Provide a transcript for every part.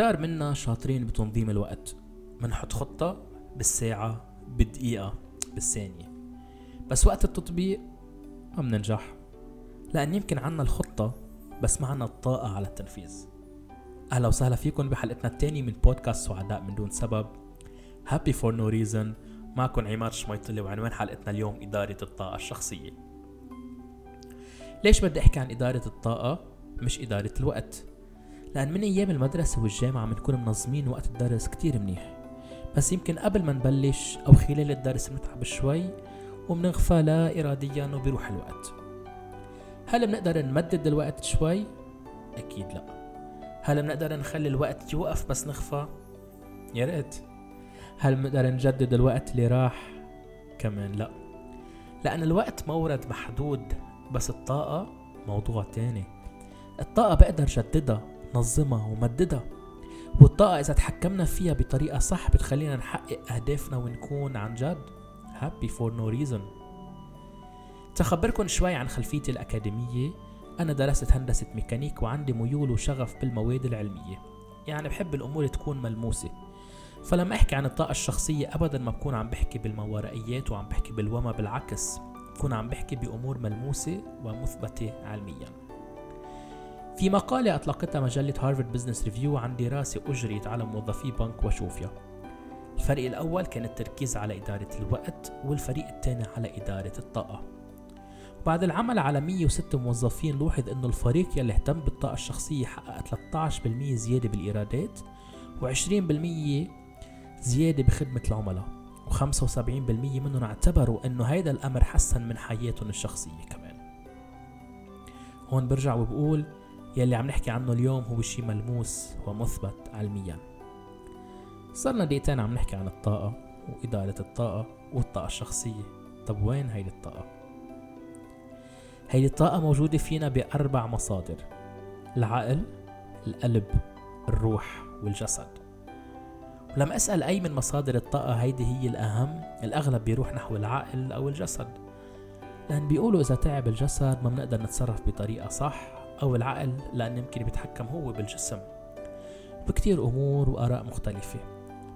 كتار منا شاطرين بتنظيم الوقت. منحط خطة بالساعة بالدقيقة بالثانية. بس وقت التطبيق ما مننجح لأن يمكن عنا الخطة بس ما عنا الطاقة على التنفيذ. أهلا وسهلا فيكم بحلقتنا الثانية من بودكاست سعداء من دون سبب. Happy for no reason معكم عماد شميطلي وعنوان حلقتنا اليوم إدارة الطاقة الشخصية. ليش بدي أحكي عن إدارة الطاقة؟ مش إدارة الوقت. لأن من أيام المدرسة والجامعة بنكون منظمين وقت الدرس كتير منيح. بس يمكن قبل ما نبلش أو خلال الدرس بنتعب شوي وبنغفى لا إراديا وبيروح الوقت. هل بنقدر نمدد الوقت شوي؟ أكيد لا. هل بنقدر نخلي الوقت يوقف بس نخفى؟ يا ريت. هل بنقدر نجدد الوقت اللي راح؟ كمان لا. لأن الوقت مورد محدود بس الطاقة موضوع تاني. الطاقة بقدر جددها. نظمها ومددها. والطاقة إذا تحكمنا فيها بطريقة صح بتخلينا نحقق أهدافنا ونكون عن جد happy for no reason. تخبركن شوي عن خلفيتي الأكاديمية. أنا درست هندسة ميكانيك وعندي ميول وشغف بالمواد العلمية. يعني بحب الأمور تكون ملموسة. فلما أحكي عن الطاقة الشخصية أبدا ما بكون عم بحكي بالماورائيات وعم بحكي بالوما بالعكس. بكون عم بحكي بأمور ملموسة ومثبتة علمياً. في مقالة أطلقتها مجلة Harvard Business Review عن دراسة أجريت على موظفي بنك Wachovia. الفريق الأول كان التركيز على إدارة الوقت والفريق الثاني على إدارة الطاقة. بعد العمل على 106 موظفين لوحظ أنه الفريق يلي اهتم بالطاقة الشخصية حقق 13% زيادة بالإيرادات و20% زيادة بخدمة العملاء و75% منهم اعتبروا أنه هيدا الأمر حسن من حياتهم الشخصية كمان. هون برجع وبقول يلي عم نحكي عنه اليوم هو شيء ملموس ومثبت علميا. صرنا دقيقتين عم نحكي عن الطاقة وإدارة الطاقة والطاقة الشخصية. طب وين هيدي الطاقة؟ هيدي الطاقة موجودة فينا بأربع مصادر العقل القلب الروح والجسد. ولما أسأل أي من مصادر الطاقة هيدي هي الأهم الأغلب بيروح نحو العقل أو الجسد. لأن بيقولوا إذا تعب الجسد ما بنقدر نتصرف بطريقة صح أو العقل لأن يمكن بيتحكم هو بالجسم. بكتير أمور وآراء مختلفة.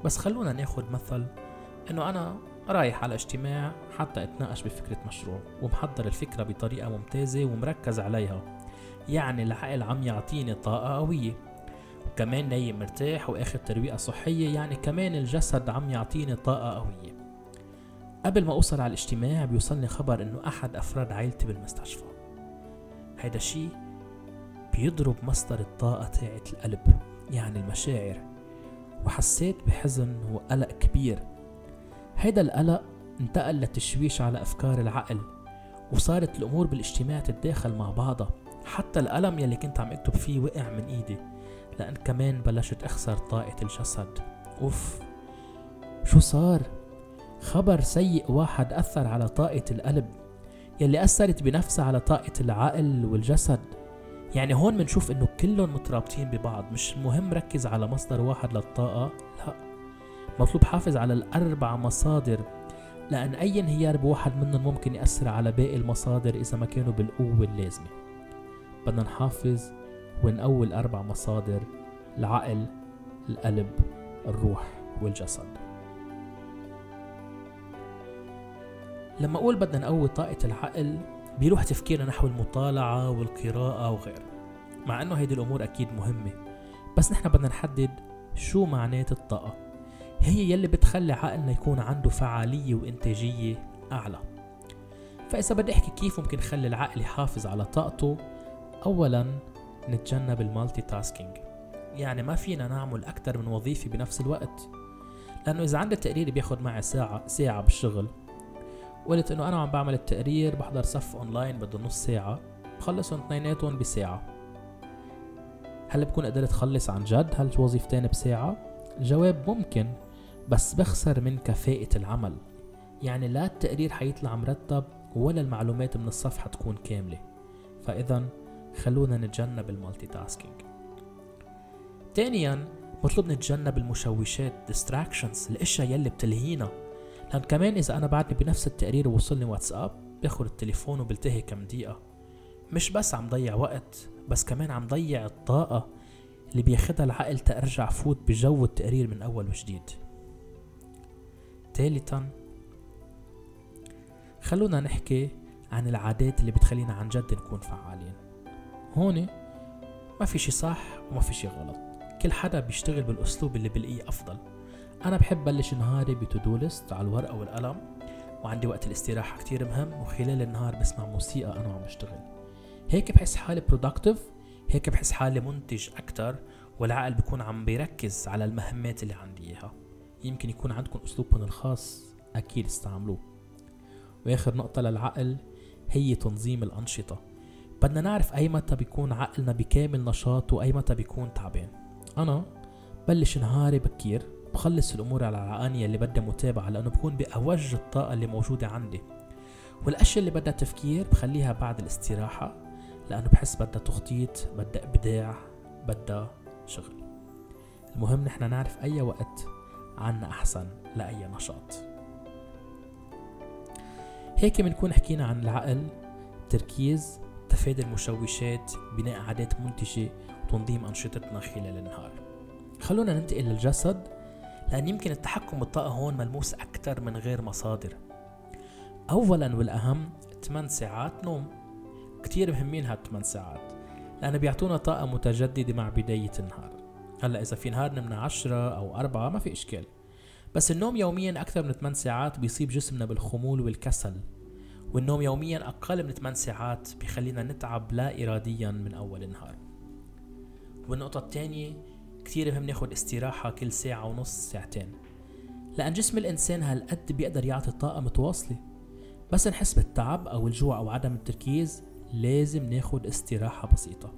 بس خلونا ناخد مثل إنه أنا رايح على اجتماع حتى أتناقش بفكرة مشروع ومحضر الفكرة بطريقة ممتازة ومركز عليها. يعني العقل عم يعطيني طاقة قوية. وكمان نايم مرتاح واخد ترويقة صحية يعني كمان الجسد عم يعطيني طاقة قوية. قبل ما أوصل على الاجتماع بيوصلني خبر إنه أحد أفراد عائلتي بالمستشفى. هيدا الشي بيضرب مصدر الطاقة تاعت القلب يعني المشاعر. وحسيت بحزن وقلق كبير. هيدا القلق انتقل لتشويش على أفكار العقل وصارت الأمور بالاجتماع تتداخل مع بعضها. حتى القلم يلي كنت عم أكتب فيه وقع من إيدي لأن كمان بلشت أخسر طاقة الجسد. أوف شو صار؟ خبر سيء واحد أثر على طاقة القلب يلي أثرت بنفسها على طاقة العقل والجسد. يعني هون بنشوف إنه كلهم مترابطين ببعض مش مهم ركز على مصدر واحد للطاقة لا. مطلوب حافظ على الأربع مصادر لأن أي انهيار بواحد منهم ممكن يأثر على باقي المصادر إذا ما كانوا بالقوة اللازمة. بدنا نحافظ ونقوي الأربع مصادر العقل القلب الروح والجسد. لما أقول بدنا نقوي طاقة العقل بيروح تفكيرنا نحو المطالعة والقراءة وغيره مع إنه هيدي الأمور أكيد مهمة بس نحن بدنا نحدد شو معنات الطاقة. هي يلي بتخلي عقلنا يكون عنده فعالية وإنتاجية أعلى. فإذا بدي أحكي كيف ممكن نخلي العقل يحافظ على طاقته أولا نتجنب ال multitasking. يعني ما فينا نعمل أكثر من وظيفة بنفس الوقت. لأنه إذا عندي تقرير بياخد معي ساعة ساعة بالشغل قلت إنه أنا عم بعمل التقرير بحضر صف اونلاين بده نص ساعة بخلصهم اثنيناتهم بساعة. هل بكون قدرت خلص عن جد؟ هالوظيفتين بساعة؟ الجواب ممكن بس بخسر من كفاءة العمل. يعني لا التقرير حيطلع مرتب ولا المعلومات من الصف حتكون كاملة. فإذا خلونا نتجنب المالتي تاسكينج ثانيا مطلوب نتجنب المشوشات distractions الأشياء يلي بتلهينا. لأن كمان إذا أنا بعدني بنفس التقرير ووصلني واتساب باخد التليفون وبلتهي كم دقيقة. مش بس عم ضيع وقت بس كمان عم ضيع الطاقة اللي بياخدها العقل تأرجع فوت بجو التقرير من أول وجديد. ثالثا خلونا نحكي عن العادات اللي بتخلينا عن جد نكون فعالين. هون ما في شي صح وما في شي غلط. كل حدا بيشتغل بالأسلوب اللي بلاقيه أفضل. أنا بحب بلش نهاري بتودو ليست على الورقة والقلم وعندي وقت الاستراحة كتير مهم وخلال النهار بسمع موسيقى أنا وعم بشتغل. هيك بحس حالي productive هيك بحس حالي منتج أكتر والعقل بيكون عم بيركز على المهمات اللي عندي إياها. يمكن يكون عندكم أسلوبكم الخاص أكيد استعملوه. وآخر نقطة للعقل هي تنظيم الأنشطة. بدنا نعرف أي متى بيكون عقلنا بكامل نشاط وأي متى بيكون تعبان. أنا بلش نهاري بكير بخلص الأمور على العقانية اللي بدها متابعة لأنه بكون بأوج الطاقة اللي موجودة عندي. والأشياء اللي بدها تفكير بخليها بعد الاستراحة لأنه بحس بدها تخطيط بدها إبداع بدها شغل. المهم نحن نعرف أي وقت عنا أحسن لأي نشاط. هيك بنكون حكينا عن العقل تركيز تفادي المشوشات بناء عادات منتجة وتنظيم أنشطتنا خلال النهار. خلونا ننتقل للجسد. لأن يمكن التحكم بالطاقة هون ملموس أكثر من غير مصادر. أولا والأهم 8 ساعات نوم. كتير مهمين هال 8 ساعات لأنه بيعطونا طاقة متجددة مع بداية النهار. هلأ إذا في نهار نمنا 10 أو 4 ما في إشكال. بس النوم يوميا أكثر من 8 ساعات بيصيب جسمنا بالخمول والكسل والنوم يوميا أقل من 8 ساعات بيخلينا نتعب لا إراديا من أول النهار. والنقطة الثانية كتير مهم ناخد استراحة كل ساعة ونص ساعتين. لأن جسم الإنسان هالقد بيقدر يعطي طاقة متواصلة. بس نحس بالتعب أو الجوع أو عدم التركيز لازم ناخد استراحة بسيطة.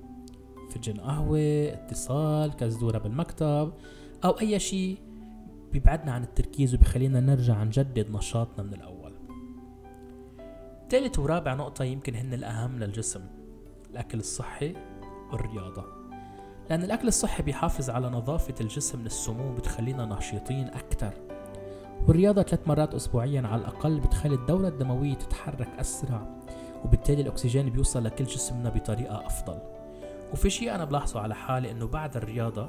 فنجان قهوة اتصال كزدورة بالمكتب أو أي شيء بيبعدنا عن التركيز وبيخلينا نرجع نجدد نشاطنا من الأول. ثالث ورابع نقطة يمكن هن الأهم للجسم الأكل الصحي والرياضة. لأن الأكل الصحي بيحافظ على نظافة الجسم من السموم بتخلينا نشيطين أكتر. والرياضة ثلاث مرات أسبوعيا على الأقل بتخلي الدورة الدموية تتحرك أسرع وبالتالي الأكسجين بيوصل لكل جسمنا بطريقة أفضل. وفي شيء أنا بلاحظه على حالي إنه بعد الرياضة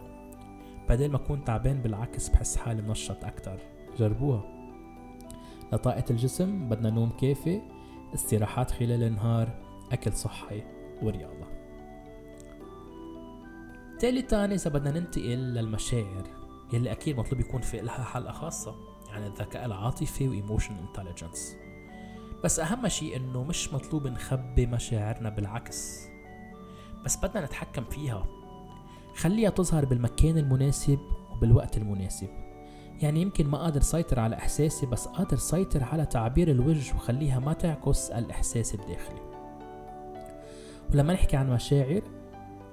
بدل ما أكون تعبان بالعكس بحس حالي منشط أكتر. جربوها. لطاقة الجسم بدنا نوم كافي استراحات خلال النهار أكل صحي ورياضة. ثالثا إذا بدنا ننتقل للمشاعر يلي أكيد مطلوب يكون في لها حلقة خاصة يعني الذكاء العاطفي و emotional intelligence بس أهم شيء إنه مش مطلوب نخبي مشاعرنا بالعكس. بس بدنا نتحكم فيها. خليها تظهر بالمكان المناسب وبالوقت المناسب. يعني يمكن ما قادر سيطر على إحساسي بس قادر سيطر على تعبير الوجه وخليها ما تعكس الإحساس الداخلي. ولما نحكي عن مشاعر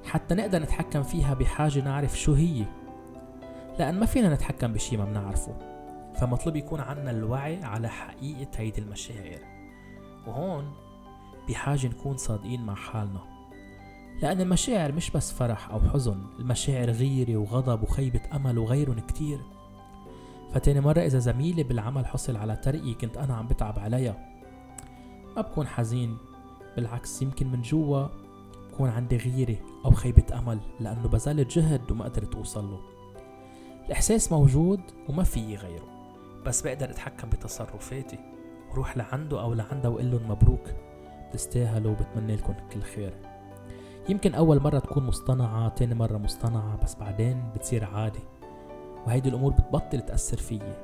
حتى نقدر نتحكم فيها بحاجة نعرف شو هي. لأن ما فينا نتحكم بشي ما بنعرفه. فمطلوب يكون عنا الوعي على حقيقة هيدي المشاعر. وهون بحاجة نكون صادقين مع حالنا. لأن المشاعر مش بس فرح أو حزن المشاعر غيرة وغضب وخيبة أمل وغيرهم كتير. فتاني مرة إذا زميلي بالعمل حصل على ترقية كنت أنا عم بتعب عليها. ما بكون حزين بالعكس يمكن من جوا بكون عندي غيرة أو خيبة أمل لأنه بذلت جهد وما قدرت أوصل له. الإحساس موجود وما في غيره بس بقدر أتحكم بتصرفاتي وروح لعنده أو لعندها وقول لهم مبروك. تستاهلوا وبتمنى لكم كل خير. يمكن أول مرة تكون مصطنعة تاني مرة مصطنعة بس بعدين بتصير عادي وهيدي الأمور بتبطل تأثر فيي.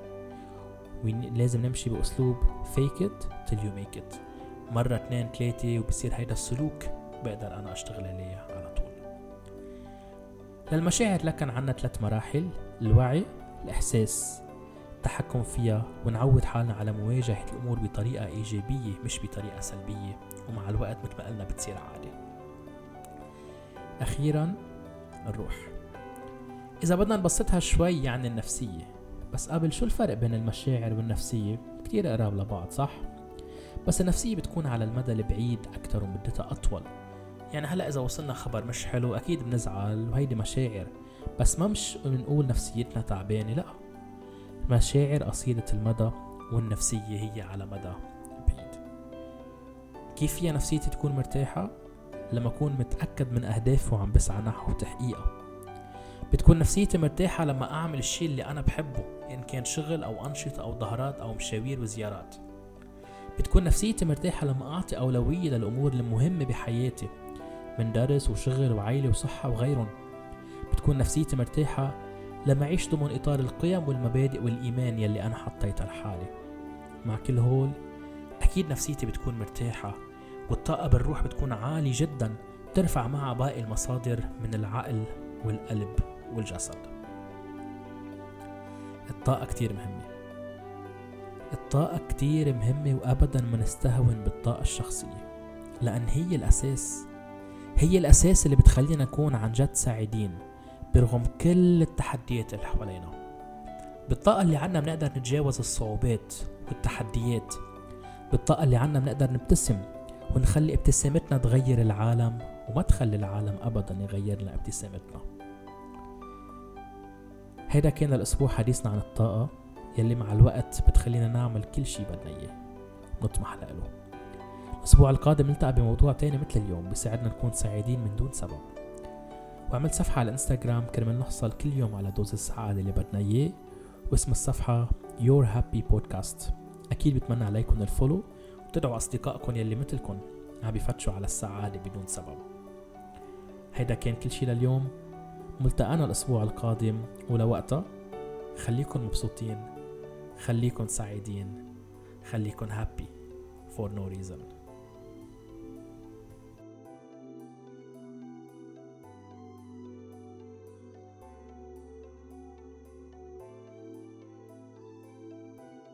ولازم نمشي بأسلوب fake it till you make it. مرة اثنين ثلاثة وبصير هيدا السلوك. بقدر أنا أشتغل عليه على طول. للمشاعر لكن عنا ثلاث مراحل الوعي الإحساس التحكم فيها ونعود حالنا على مواجهة الأمور بطريقة إيجابية مش بطريقة سلبية ومع الوقت مثل ما قلنا بتصير عادي أخيرا الروح. إذا بدنا نبسطها شوي يعني النفسية. بس قبل شو الفرق بين المشاعر والنفسية؟ كتير قراب لبعض صح؟ بس النفسية بتكون على المدى البعيد أكتر ومدتها أطول. يعني هلا إذا وصلنا خبر مش حلو أكيد بنزعل وهيدي مشاعر. بس ما مش بنقول نفسيتنا تعبانة لأ. مشاعر قصيرة المدى والنفسية هي على مدى بعيد. كيف فيها نفسيتي تكون مرتاحة؟ لما أكون متأكد من أهدافي وعم بسعى نحو تحقيقها. بتكون نفسيتي مرتاحة لما أعمل الشيء اللي أنا بحبه إن كان شغل أو أنشطة أو ظهرات أو مشاوير وزيارات. بتكون نفسيتي مرتاحة لما أعطي أولوية للأمور المهمة بحياتي. من درس وشغل وعيلة وصحة وغيرهم. بتكون نفسيتي مرتاحة لما أعيش ضمن إطار القيم والمبادئ والإيمان يلي أنا حطيتها لحالي. مع كل هول أكيد نفسيتي بتكون مرتاحة والطاقة بالروح بتكون عالية جدا بترفع معها باقي المصادر من العقل والقلب والجسد. الطاقة كتير مهمة. الطاقة كتير مهمة وأبدا ما نستهون بالطاقة الشخصية لأن هي الأساس هي الأساس اللي بتخلينا نكون عن جد سعيدين برغم كل التحديات اللي حوالينا. بالطاقة اللي عنا بنقدر نتجاوز الصعوبات والتحديات. بالطاقة اللي عنا بنقدر نبتسم ونخلي ابتسامتنا تغير العالم وما تخلي العالم أبدا يغير لنا ابتسامتنا. هيدا كان الأسبوع حديثنا عن الطاقة يلي مع الوقت بتخلينا نعمل كل شي بدنا إياه. ونطمح لإله. الأسبوع القادم نلتقى بموضوع تاني مثل اليوم بيساعدنا نكون سعيدين من دون سبب. وعملت صفحة على الانستغرام كرمال نحصل كل يوم على dose السعادة اللي بدنا إياه واسم الصفحة Your Happy Podcast. أكيد بتمنى عليكم ال follow وتدعوا أصدقائكم يلي مثلكم عم بيفتشوا على السعادة بدون سبب. هيدا كان كل شي لليوم. ملتقانا الأسبوع القادم ولوقتها. خليكن مبسوطين خليكن سعيدين خليكن happy for no reason.